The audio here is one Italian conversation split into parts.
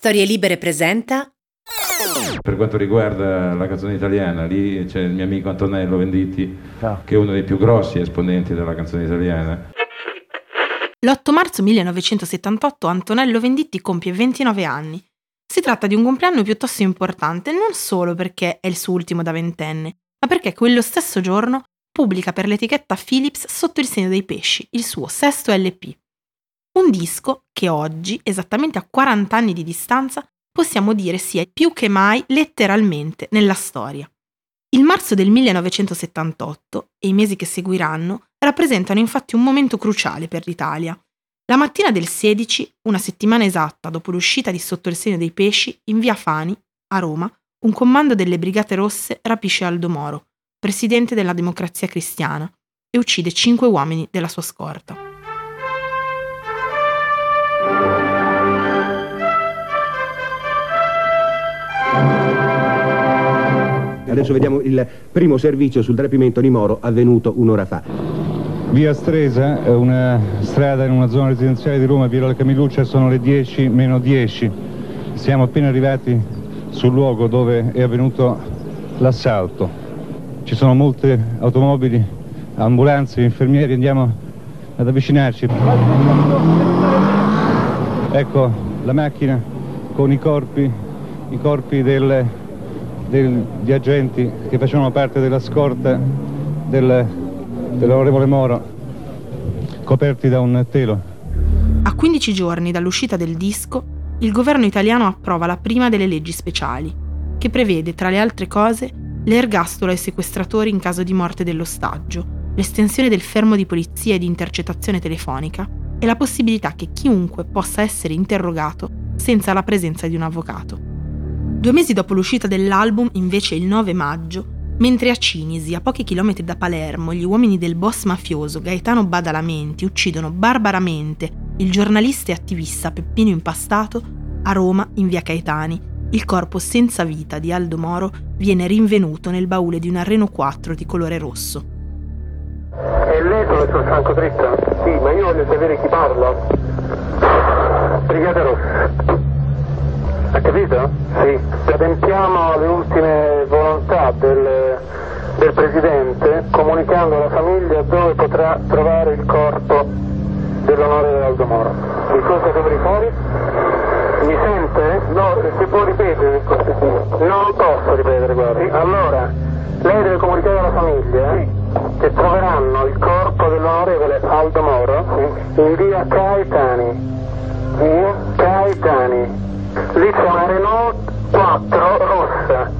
Storie Libere presenta. Per quanto riguarda la canzone italiana, lì c'è il mio amico Antonello Venditti, Ciao. che è uno dei più grossi esponenti della canzone italiana. L'8 marzo 1978 Antonello Venditti compie 29 anni. Si tratta di un compleanno piuttosto importante non solo perché è il suo ultimo da ventenne, ma perché quello stesso giorno pubblica per l'etichetta Philips Sotto il segno dei pesci, il suo sesto LP. Un disco che oggi, esattamente a 40 anni di distanza, possiamo dire sia più che mai letteralmente nella storia. Il marzo del 1978 e i mesi che seguiranno rappresentano infatti un momento cruciale per l'Italia. La mattina del 16, una settimana esatta dopo l'uscita di Sotto il segno dei pesci, in via Fani, a Roma, un comando delle Brigate Rosse rapisce Aldo Moro, presidente della Democrazia Cristiana, e uccide cinque uomini della sua scorta. Adesso vediamo il primo servizio sul rapimento di Moro avvenuto un'ora fa. Via Stresa, è una strada in una zona residenziale di Roma, Via La Camilluccia, sono le 10 meno 10. Siamo appena arrivati sul luogo dove è avvenuto l'assalto. Ci sono molte automobili, ambulanze, infermieri, andiamo ad avvicinarci. Ecco la macchina con i corpi, i corpi del, degli agenti che facevano parte della scorta del, dell'onorevole Moro, coperti da un telo. A 15 giorni dall'uscita del disco, il governo italiano approva la prima delle leggi speciali, che prevede, tra le altre cose, l'ergastolo ai sequestratori in caso di morte dell'ostaggio, l'estensione del fermo di polizia e di intercettazione telefonica e la possibilità che chiunque possa essere interrogato senza la presenza di un avvocato. Due mesi dopo l'uscita dell'album, invece il 9 maggio, mentre a Cinisi, a pochi chilometri da Palermo, gli uomini del boss mafioso Gaetano Badalamenti uccidono barbaramente il giornalista e attivista Peppino Impastato, a Roma, in via Caetani, il corpo senza vita di Aldo Moro viene rinvenuto nel baule di una Renault 4 di colore rosso. E lei sul franco dritto? Sì, ma io voglio sapere chi parla. Brigate Rosse. Ha capito? Sì. Adempiamo alle ultime volontà del, del Presidente comunicando alla famiglia dove potrà trovare il corpo dell'onorevole Aldo Moro. Che cosa dovrei fare? Mi sente? No, se può ripetere per cortesia. Non posso ripetere, guardi. Allora, lei deve comunicare alla famiglia che troveranno il corpo dell'onorevole Aldo Moro in via Caetani. Via Caetani. Una Renault 4 rossa.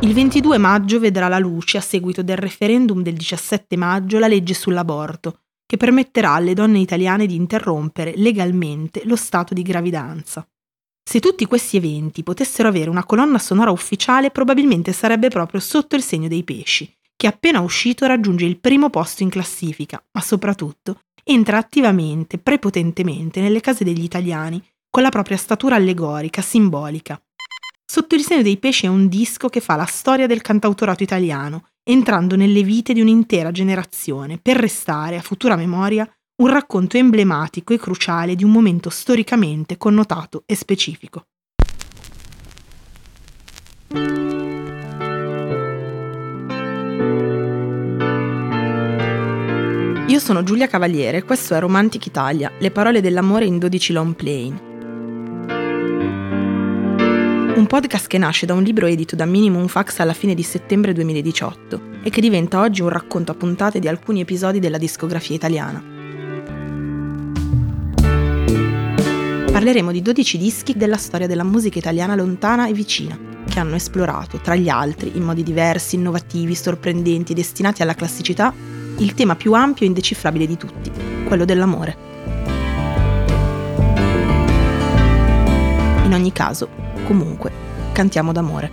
Il 22 maggio vedrà la luce, a seguito del referendum del 17 maggio, la legge sull'aborto, che permetterà alle donne italiane di interrompere legalmente lo stato di gravidanza. Se tutti questi eventi potessero avere una colonna sonora ufficiale, probabilmente sarebbe proprio sotto il segno dei pesci, che appena uscito raggiunge il primo posto in classifica, ma soprattutto entra attivamente, prepotentemente nelle case degli italiani, con la propria statura allegorica, simbolica. Sotto il segno dei pesci è un disco che fa la storia del cantautorato italiano, entrando nelle vite di un'intera generazione, per restare, a futura memoria, un racconto emblematico e cruciale di un momento storicamente connotato e specifico. Io sono Giulia Cavaliere, questo è Romantic Italia, le parole dell'amore in 12 long plane. Un podcast che nasce da un libro edito da Minimum Fax alla fine di settembre 2018 e che diventa oggi un racconto a puntate di alcuni episodi della discografia italiana. Parleremo di 12 dischi della storia della musica italiana lontana e vicina, che hanno esplorato, tra gli altri, in modi diversi, innovativi, sorprendenti destinati alla classicità, il tema più ampio e indecifrabile di tutti, quello dell'amore. In ogni caso, comunque, cantiamo d'amore.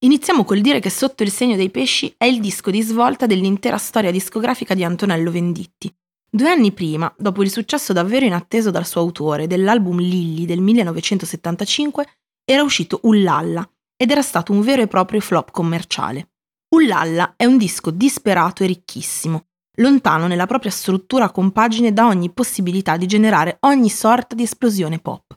Iniziamo col dire che Sotto il segno dei pesci è il disco di svolta dell'intera storia discografica di Antonello Venditti. Due anni prima, dopo il successo davvero inatteso dal suo autore dell'album Lilli del 1975, era uscito Ullalla ed era stato un vero e proprio flop commerciale. Ullalla è un disco disperato e ricchissimo, lontano nella propria struttura compagine da ogni possibilità di generare ogni sorta di esplosione pop.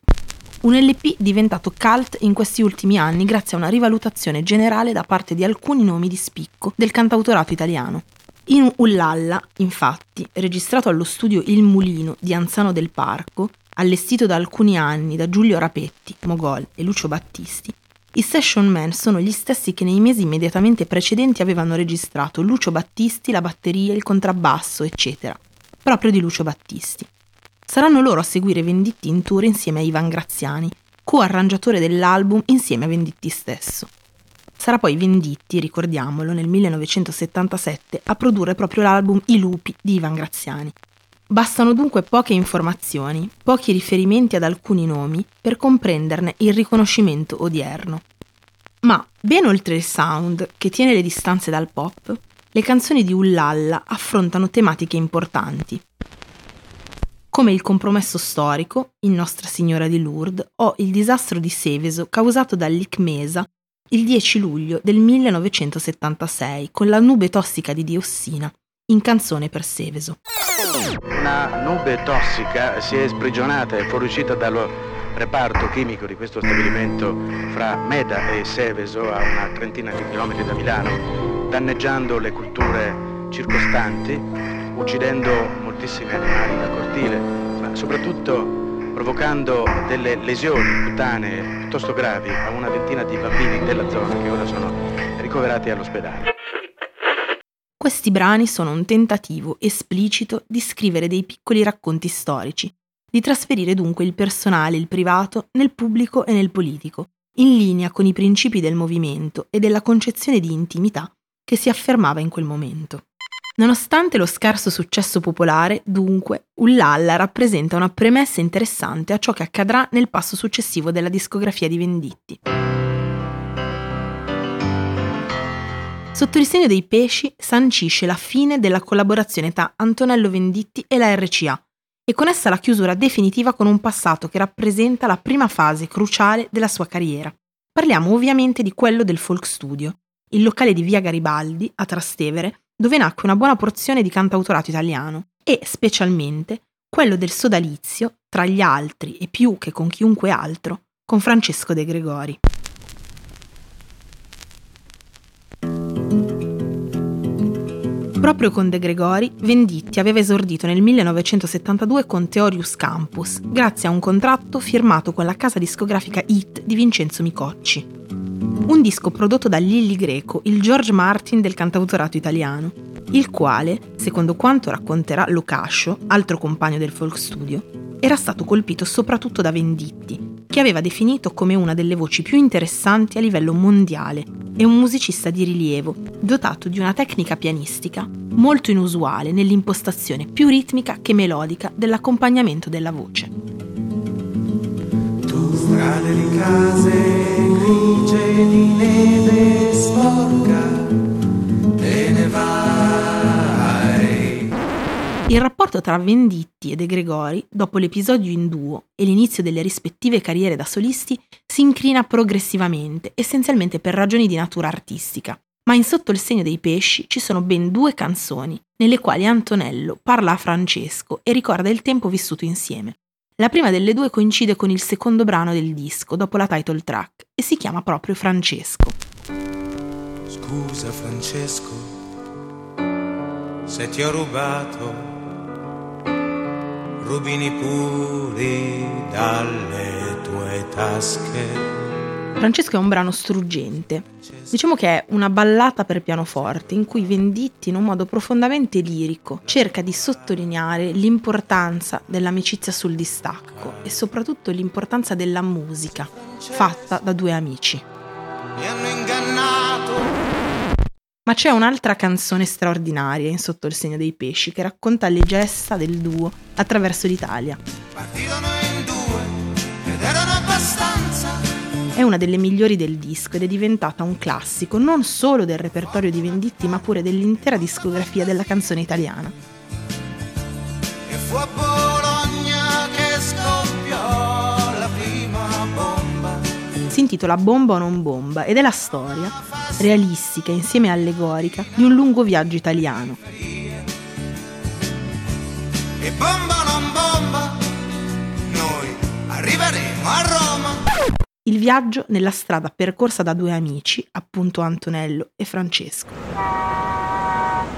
Un LP diventato cult in questi ultimi anni grazie a una rivalutazione generale da parte di alcuni nomi di spicco del cantautorato italiano. In Ullalla, infatti, registrato allo studio Il Mulino di Anzano del Parco, allestito da alcuni anni da Giulio Rapetti, Mogol e Lucio Battisti, i session man sono gli stessi che nei mesi immediatamente precedenti avevano registrato Lucio Battisti, la batteria, il contrabbasso, eccetera, proprio di Lucio Battisti. Saranno loro a seguire Venditti in tour insieme a Ivan Graziani, co-arrangiatore dell'album insieme a Venditti stesso. Sarà poi Venditti, ricordiamolo, nel 1977 a produrre proprio l'album I lupi di Ivan Graziani. Bastano dunque poche informazioni, pochi riferimenti ad alcuni nomi per comprenderne il riconoscimento odierno. Ma, ben oltre il sound, che tiene le distanze dal pop, le canzoni di Ullalla affrontano tematiche importanti, come il compromesso storico, in Nostra Signora di Lourdes, o il disastro di Seveso causato dall'Icmesa il 10 luglio del 1976 con la nube tossica di diossina, in canzone per Seveso. Una nube tossica si è sprigionata e fuoriuscita dallo reparto chimico di questo stabilimento fra Meda e Seveso a una trentina di chilometri da Milano, danneggiando le culture circostanti uccidendo moltissimi animali da cortile, ma soprattutto provocando delle lesioni cutanee piuttosto gravi a una ventina di bambini della zona che ora sono ricoverati all'ospedale. Questi brani sono un tentativo esplicito di scrivere dei piccoli racconti storici, di trasferire dunque il personale, il privato, nel pubblico e nel politico, in linea con i principi del movimento e della concezione di intimità che si affermava in quel momento. Nonostante lo scarso successo popolare, dunque, Ullalla rappresenta una premessa interessante a ciò che accadrà nel passo successivo della discografia di Venditti. Sotto il segno dei pesci sancisce la fine della collaborazione tra Antonello Venditti e la RCA e con essa la chiusura definitiva con un passato che rappresenta la prima fase cruciale della sua carriera. Parliamo ovviamente di quello del Folk Studio, il locale di Via Garibaldi, a Trastevere, dove nacque una buona porzione di cantautorato italiano e, specialmente, quello del sodalizio, tra gli altri e più che con chiunque altro, con Francesco De Gregori. Proprio con De Gregori, Venditti aveva esordito nel 1972 con Theorius Campus, grazie a un contratto firmato con la casa discografica Hit di Vincenzo Micocci. Un disco prodotto da Lilli Greco, il George Martin del cantautorato italiano, il quale, secondo quanto racconterà Locascio, altro compagno del folk studio, era stato colpito soprattutto da Venditti, che aveva definito come una delle voci più interessanti a livello mondiale e un musicista di rilievo, dotato di una tecnica pianistica molto inusuale nell'impostazione più ritmica che melodica dell'accompagnamento della voce strade di case grigie di neve sporca, te ne vai. Il rapporto tra Venditti e De Gregori, dopo l'episodio in duo e l'inizio delle rispettive carriere da solisti, si incrina progressivamente, essenzialmente per ragioni di natura artistica. Ma in Sotto il segno dei pesci ci sono ben due canzoni, nelle quali Antonello parla a Francesco e ricorda il tempo vissuto insieme. La prima delle due coincide con il secondo brano del disco, dopo la title track, e si chiama proprio Francesco. Scusa Francesco, se ti ho rubato rubini puri dalle tue tasche Francesco è un brano struggente. Diciamo che è una ballata per pianoforte in cui Venditti, in un modo profondamente lirico, cerca di sottolineare l'importanza dell'amicizia sul distacco e soprattutto l'importanza della musica, fatta da due amici. Mi hanno ingannato. Ma c'è un'altra canzone straordinaria in Sotto il segno dei pesci che racconta le gesta del duo attraverso l'Italia. Partirono in due ed erano abbastanza è una delle migliori del disco ed è diventata un classico non solo del repertorio di Venditti ma pure dell'intera discografia della canzone italiana. E fu a Bologna che scoppiò la prima bomba. Si intitola Bomba o non bomba ed è la storia, realistica insieme allegorica, di un lungo viaggio italiano. e bomba non bomba, noi arriveremo a Roma. Il viaggio nella strada percorsa da due amici, appunto Antonello e Francesco.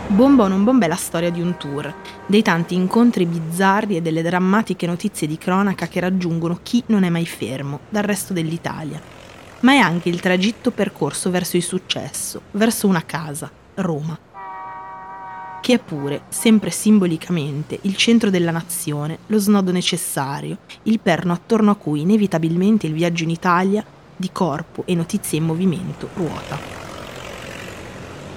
Bomba o non bomba è la storia di un tour, dei tanti incontri bizzarri e delle drammatiche notizie di cronaca che raggiungono chi non è mai fermo dal resto dell'Italia. Ma è anche il tragitto percorso verso il successo, verso una casa, Roma che è pure, sempre simbolicamente, il centro della nazione, lo snodo necessario, il perno attorno a cui inevitabilmente il viaggio in Italia, di corpo e notizie in movimento, ruota.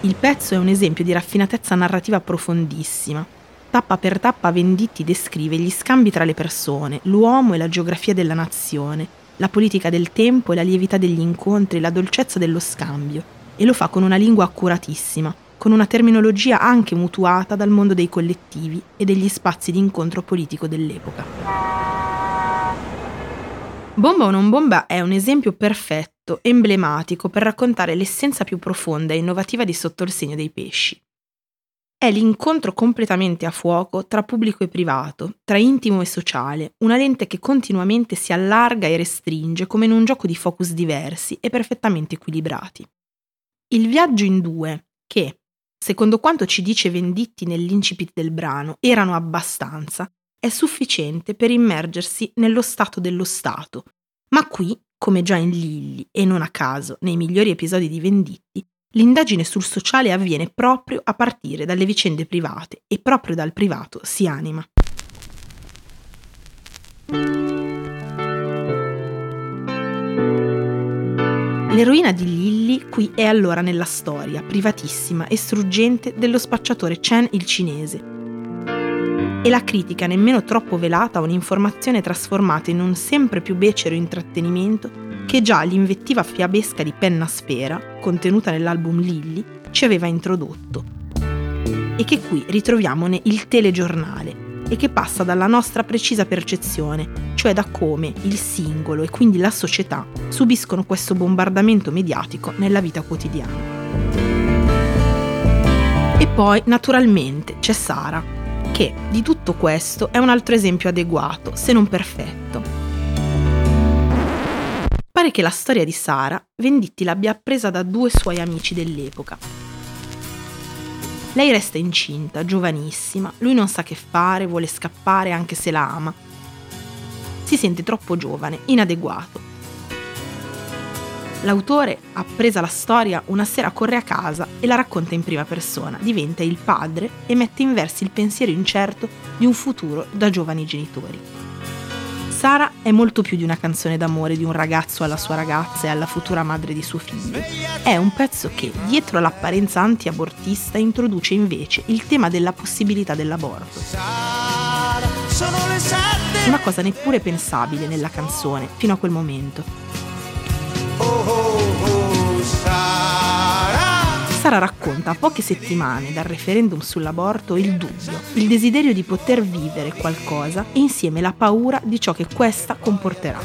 Il pezzo è un esempio di raffinatezza narrativa profondissima. Tappa per tappa Venditti descrive gli scambi tra le persone, l'uomo e la geografia della nazione, la politica del tempo e la lievità degli incontri, la dolcezza dello scambio, e lo fa con una lingua accuratissima, con una terminologia anche mutuata dal mondo dei collettivi e degli spazi di incontro politico dell'epoca. Bomba o non bomba è un esempio perfetto, emblematico per raccontare l'essenza più profonda e innovativa di Sotto il segno dei pesci. È l'incontro completamente a fuoco tra pubblico e privato, tra intimo e sociale, una lente che continuamente si allarga e restringe come in un gioco di focus diversi e perfettamente equilibrati. Il viaggio in due, che, secondo quanto ci dice Venditti nell'incipit del brano, erano abbastanza, è sufficiente per immergersi nello stato dello Stato. Ma qui, come già in Lilli e non a caso nei migliori episodi di Venditti, l'indagine sul sociale avviene proprio a partire dalle vicende private e proprio dal privato si anima. L'eroina di Lilly qui è allora nella storia, privatissima e struggente, dello spacciatore Chen il cinese. E la critica nemmeno troppo velata a un'informazione trasformata in un sempre più becero intrattenimento che già l'invettiva fiabesca di penna sfera, contenuta nell'album Lilly, ci aveva introdotto. E che qui ritroviamo il telegiornale, e che passa dalla nostra precisa percezione, cioè da come il singolo e quindi la società subiscono questo bombardamento mediatico nella vita quotidiana. E poi, naturalmente, c'è Sara, che di tutto questo è un altro esempio adeguato, se non perfetto. Pare che la storia di Sara Venditti l'abbia appresa da due suoi amici dell'epoca, lei resta incinta, giovanissima, lui non sa che fare, vuole scappare anche se la ama. Si sente troppo giovane, inadeguato. L'autore, appresa la storia, una sera corre a casa e la racconta in prima persona, diventa il padre e mette in versi il pensiero incerto di un futuro da giovani genitori. Sara è molto più di una canzone d'amore di un ragazzo alla sua ragazza e alla futura madre di suo figlio. È un pezzo che, dietro l'apparenza anti-abortista, introduce invece il tema della possibilità dell'aborto. Una cosa neppure pensabile nella canzone fino a quel momento. Sara racconta a poche settimane dal referendum sull'aborto il dubbio, il desiderio di poter vivere qualcosa e insieme la paura di ciò che questa comporterà.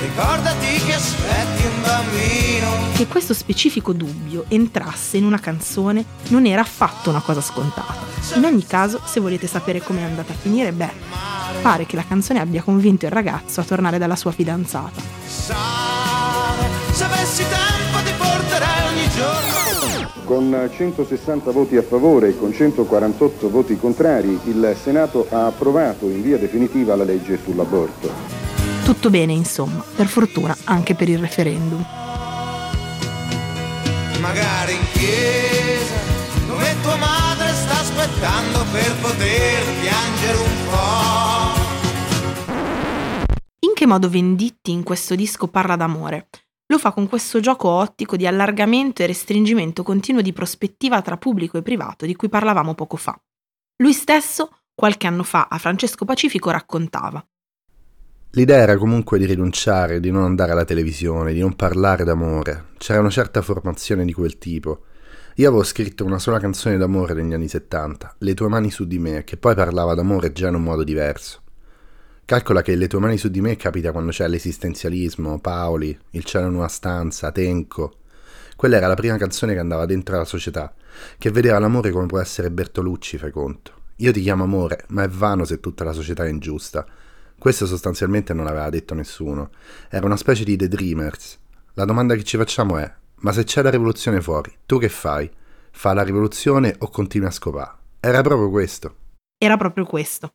Ricordati che aspetti un bambino. Che questo specifico dubbio entrasse in una canzone non era affatto una cosa scontata. In ogni caso, se volete sapere come è andata a finire, beh, pare che la canzone abbia convinto il ragazzo a tornare dalla sua fidanzata. Se avessi tempo Con 160 voti a favore e con 148 voti contrari, il Senato ha approvato in via definitiva la legge sull'aborto. Tutto bene, insomma, per fortuna anche per il referendum. Magari in chiesa, dove tua madre sta aspettando per poter piangere un po'. In che modo Venditti in questo disco parla d'amore? Lo fa con questo gioco ottico di allargamento e restringimento continuo di prospettiva tra pubblico e privato di cui parlavamo poco fa. Lui stesso, qualche anno fa, a Francesco Pacifico raccontava. L'idea era comunque di rinunciare, di non andare alla televisione, di non parlare d'amore. C'era una certa formazione di quel tipo. Io avevo scritto una sola canzone d'amore negli anni 70, Le tue mani su di me, che poi parlava d'amore già in un modo diverso. Calcola che Le tue mani su di me capita quando c'è l'esistenzialismo, Paoli, Il cielo in una stanza, Tenco. Quella era la prima canzone che andava dentro la società, che vedeva l'amore come può essere Bertolucci, fai conto. io ti chiamo amore, ma è vano se tutta la società è ingiusta. Questo sostanzialmente non aveva detto nessuno. Era una specie di The Dreamers. La domanda che ci facciamo è, ma se c'è la rivoluzione fuori, tu che fai? Fa la rivoluzione o continui a scopare? Era proprio questo. Era proprio questo.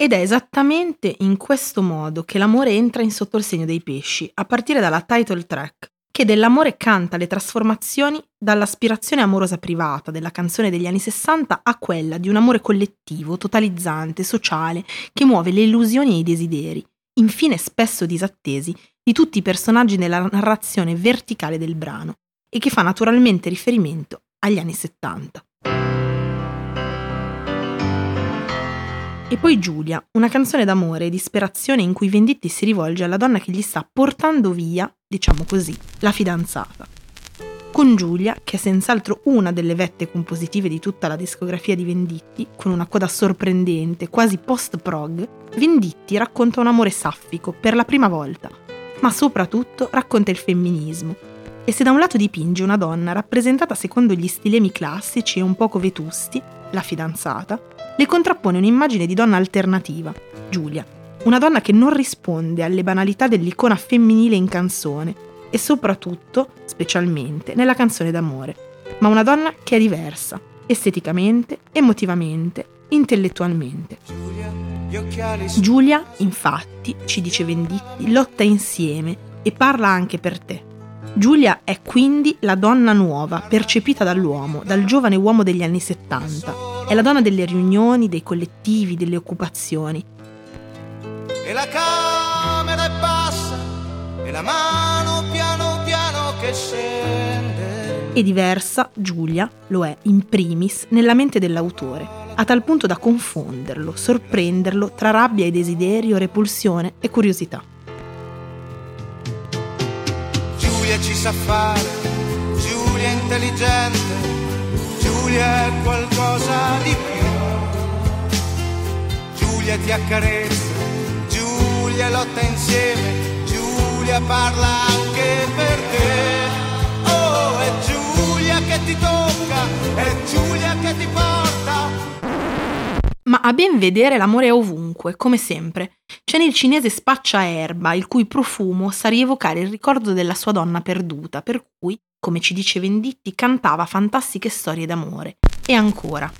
Ed è esattamente in questo modo che l'amore entra in sotto il segno dei pesci, a partire dalla title track, che dell'amore canta le trasformazioni dall'aspirazione amorosa privata della canzone degli anni 60 a quella di un amore collettivo, totalizzante, sociale, che muove le illusioni e i desideri, infine spesso disattesi, di tutti i personaggi nella narrazione verticale del brano, e che fa naturalmente riferimento agli anni 70. E poi Giulia, una canzone d'amore e disperazione in cui Venditti si rivolge alla donna che gli sta portando via, diciamo così, la fidanzata. Con Giulia, che è senz'altro una delle vette compositive di tutta la discografia di Venditti, con una coda sorprendente, quasi post-prog, Venditti racconta un amore saffico per la prima volta, ma soprattutto racconta il femminismo. E se da un lato dipinge una donna rappresentata secondo gli stilemi classici e un poco vetusti, la fidanzata, le contrappone un'immagine di donna alternativa, Giulia, una donna che non risponde alle banalità dell'icona femminile in canzone e soprattutto, specialmente, nella canzone d'amore, ma una donna che è diversa, esteticamente, emotivamente, intellettualmente. Giulia, infatti, ci dice Venditti, lotta insieme e parla anche per te. Giulia è quindi la donna nuova, percepita dall'uomo, dal giovane uomo degli anni 70 è la donna delle riunioni, dei collettivi, delle occupazioni. E la camera è bassa e la mano piano piano che scende. E diversa, Giulia, lo è in primis nella mente dell'autore, a tal punto da confonderlo, sorprenderlo tra rabbia e desiderio, repulsione e curiosità. Ci sa fare, Giulia è intelligente Giulia è qualcosa di più. Giulia ti accarezza, Giulia lotta insieme, Giulia parla anche per te. Oh, è Giulia che ti tocca, è Giulia che ti porta. Ma a ben vedere l'amore è ovunque, come sempre. C'è nel cinese spaccia erba, il cui profumo sa rievocare il ricordo della sua donna perduta, per cui come ci dice Venditti, cantava fantastiche storie d'amore. E ancora.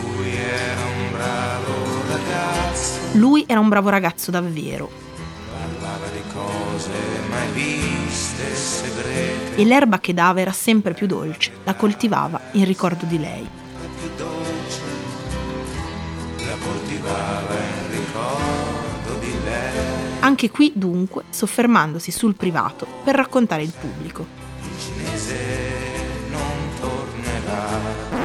Lui era un bravo ragazzo. Lui era un bravo ragazzo davvero. Parlava di cose mai viste, segrete. E l'erba che dava era sempre più dolce, la coltivava in ricordo di lei. La coltivava in ricordo di lei. Anche qui, dunque, soffermandosi sul privato per raccontare il pubblico. Il cinese non tornerà.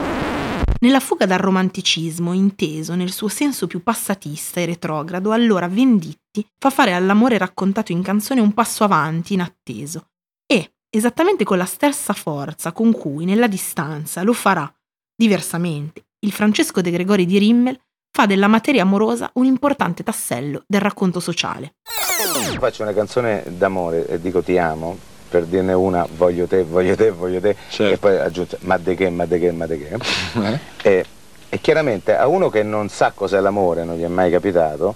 Nella fuga dal romanticismo, inteso nel suo senso più passatista e retrogrado, allora Venditti fa fare all'amore raccontato in canzone un passo avanti inatteso e, esattamente con la stessa forza con cui nella distanza lo farà, diversamente, il Francesco De Gregori di Rimmel fa della materia amorosa un importante tassello del racconto sociale. Faccio una canzone d'amore e dico ti amo, per dirne una voglio te, voglio te, voglio te, certo. e poi aggiungo ma de che, ma de che, ma de che. Eh? E, e chiaramente a uno che non sa cos'è l'amore, non gli è mai capitato,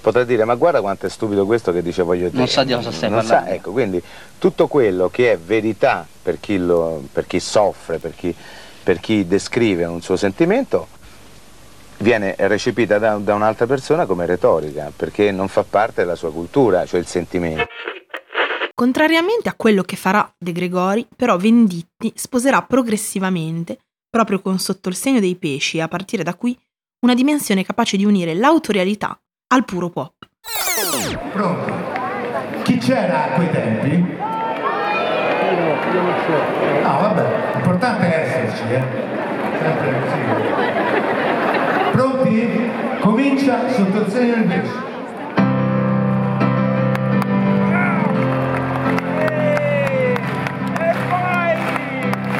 potrà dire ma guarda quanto è stupido questo che dice voglio te. Non sa di cosa stai non parlando. Sa, ecco, quindi tutto quello che è verità per chi, lo, per chi soffre, per chi, per chi descrive un suo sentimento, viene recepita da, da un'altra persona come retorica, perché non fa parte della sua cultura, cioè il sentimento. Contrariamente a quello che farà De Gregori, però Venditti sposerà progressivamente, proprio con sotto il segno dei pesci e a partire da qui, una dimensione capace di unire l'autorialità al puro pop. Pronto? Chi c'era a quei tempi? Io non so. No, vabbè, l'importante è esserci, eh. Sempre così. Pronti? Comincia sotto il segno del pesce.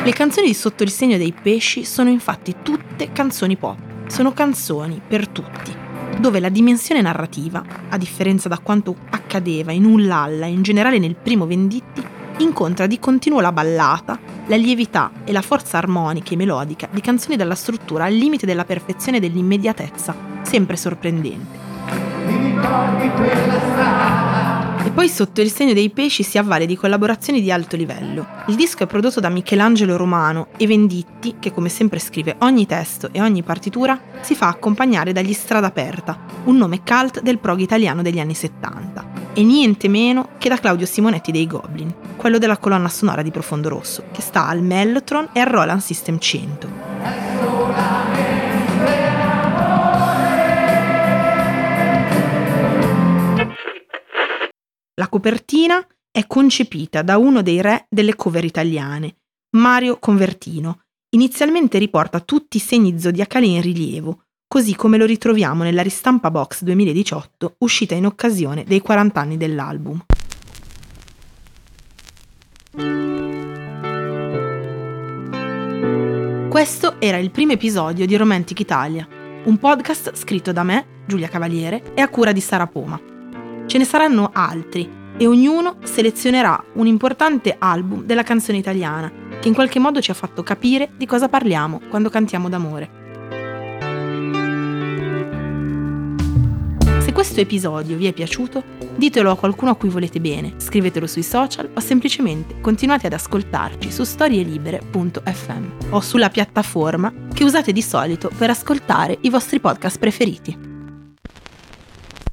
Le canzoni di Sotto il segno dei pesci sono infatti tutte canzoni pop, sono canzoni per tutti, dove la dimensione narrativa, a differenza da quanto accadeva in un Lalla e in generale nel primo Venditti, incontra di continuo la ballata, la lievità e la forza armonica e melodica di canzoni dalla struttura al limite della perfezione e dell'immediatezza, sempre sorprendente. E poi sotto il segno dei pesci si avvale di collaborazioni di alto livello. Il disco è prodotto da Michelangelo Romano e Venditti, che come sempre scrive ogni testo e ogni partitura, si fa accompagnare dagli Strada Aperta, un nome cult del prog italiano degli anni 70. E niente meno che da Claudio Simonetti dei Goblin, quello della colonna sonora di Profondo Rosso, che sta al Mellotron e al Roland System 100. La copertina è concepita da uno dei re delle cover italiane, Mario Convertino. Inizialmente riporta tutti i segni zodiacali in rilievo, così come lo ritroviamo nella ristampa box 2018 uscita in occasione dei 40 anni dell'album. Questo era il primo episodio di Romantic Italia, un podcast scritto da me, Giulia Cavaliere, e a cura di Sara Poma. Ce ne saranno altri e ognuno selezionerà un importante album della canzone italiana che in qualche modo ci ha fatto capire di cosa parliamo quando cantiamo d'amore. Se questo episodio vi è piaciuto, ditelo a qualcuno a cui volete bene, scrivetelo sui social o semplicemente continuate ad ascoltarci su storielibere.fm o sulla piattaforma che usate di solito per ascoltare i vostri podcast preferiti.